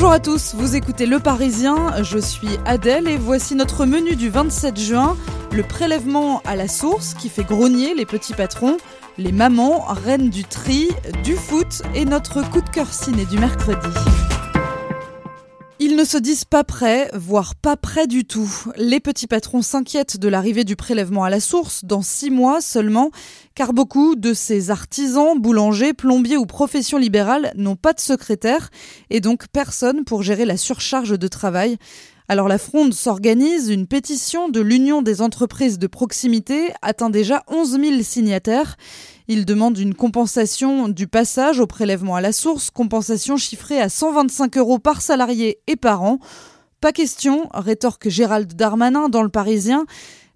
Bonjour à tous, vous écoutez Le Parisien, je suis Adèle et voici notre menu du 27 juin, le prélèvement à la source qui fait grogner les petits patrons, les mamans, reines du tri, du foot et notre coup de cœur ciné du mercredi. Ne se disent pas prêts, voire pas prêts du tout. Les petits patrons s'inquiètent de l'arrivée du prélèvement à la source dans six mois seulement, car beaucoup de ces artisans, boulangers, plombiers ou professions libérales n'ont pas de secrétaire et donc personne pour gérer la surcharge de travail. Alors la fronde s'organise, une pétition de l'Union des entreprises de proximité atteint déjà 11 000 signataires. Il demande une compensation du passage au prélèvement à la source, compensation chiffrée à 125 euros par salarié et par an. Pas question, rétorque Gérald Darmanin dans le Parisien.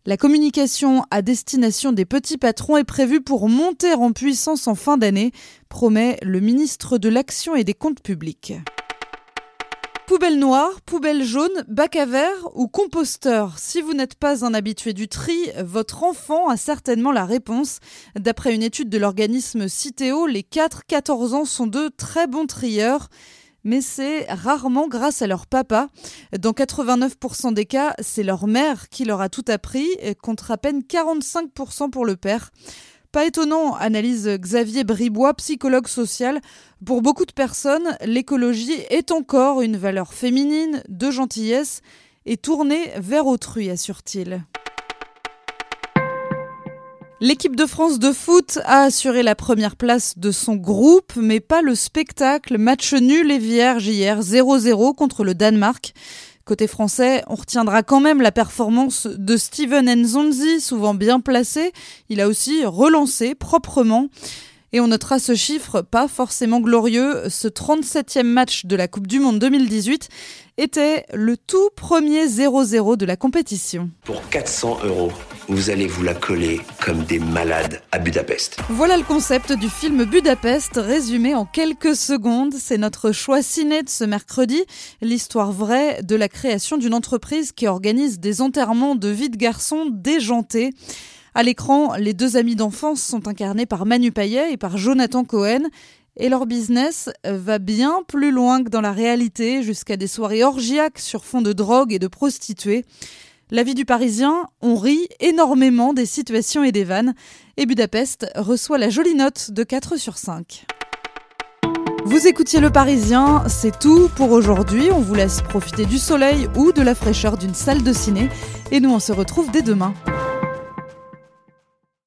La communication à destination des petits patrons est prévue pour monter en puissance en fin d'année, promet le ministre de l'Action et des Comptes publics. Poubelle noire, poubelle jaune, bac à verre ou composteur Si vous n'êtes pas un habitué du tri, votre enfant a certainement la réponse. D'après une étude de l'organisme Citeo, les 4-14 ans sont de très bons trieurs mais c'est rarement grâce à leur papa. Dans 89% des cas, c'est leur mère qui leur a tout appris, contre à peine 45% pour le père. Pas étonnant, analyse Xavier Bribois, psychologue social. Pour beaucoup de personnes, l'écologie est encore une valeur féminine, de gentillesse et tournée vers autrui, assure-t-il. L'équipe de France de foot a assuré la première place de son groupe, mais pas le spectacle. Match nul et vierge hier, 0-0 contre le Danemark. Côté français, on retiendra quand même la performance de Steven Nzonzi, souvent bien placé. Il a aussi relancé proprement. Et on notera ce chiffre pas forcément glorieux. Ce 37e match de la Coupe du Monde 2018 était le tout premier 0-0 de la compétition. Pour 400 euros, vous allez vous la coller comme des malades à Budapest. Voilà le concept du film Budapest résumé en quelques secondes. C'est notre choix ciné de ce mercredi, l'histoire vraie de la création d'une entreprise qui organise des enterrements de vie de garçons déjantés. À l'écran, les deux amis d'enfance sont incarnés par Manu Payet et par Jonathan Cohen. Et leur business va bien plus loin que dans la réalité, jusqu'à des soirées orgiaques sur fond de drogue et de prostituées. La vie du Parisien, on rit énormément des situations et des vannes, et Budapest reçoit la jolie note de 4 sur 5. Vous écoutiez Le Parisien, c'est tout pour aujourd'hui. On vous laisse profiter du soleil ou de la fraîcheur d'une salle de ciné, et nous on se retrouve dès demain.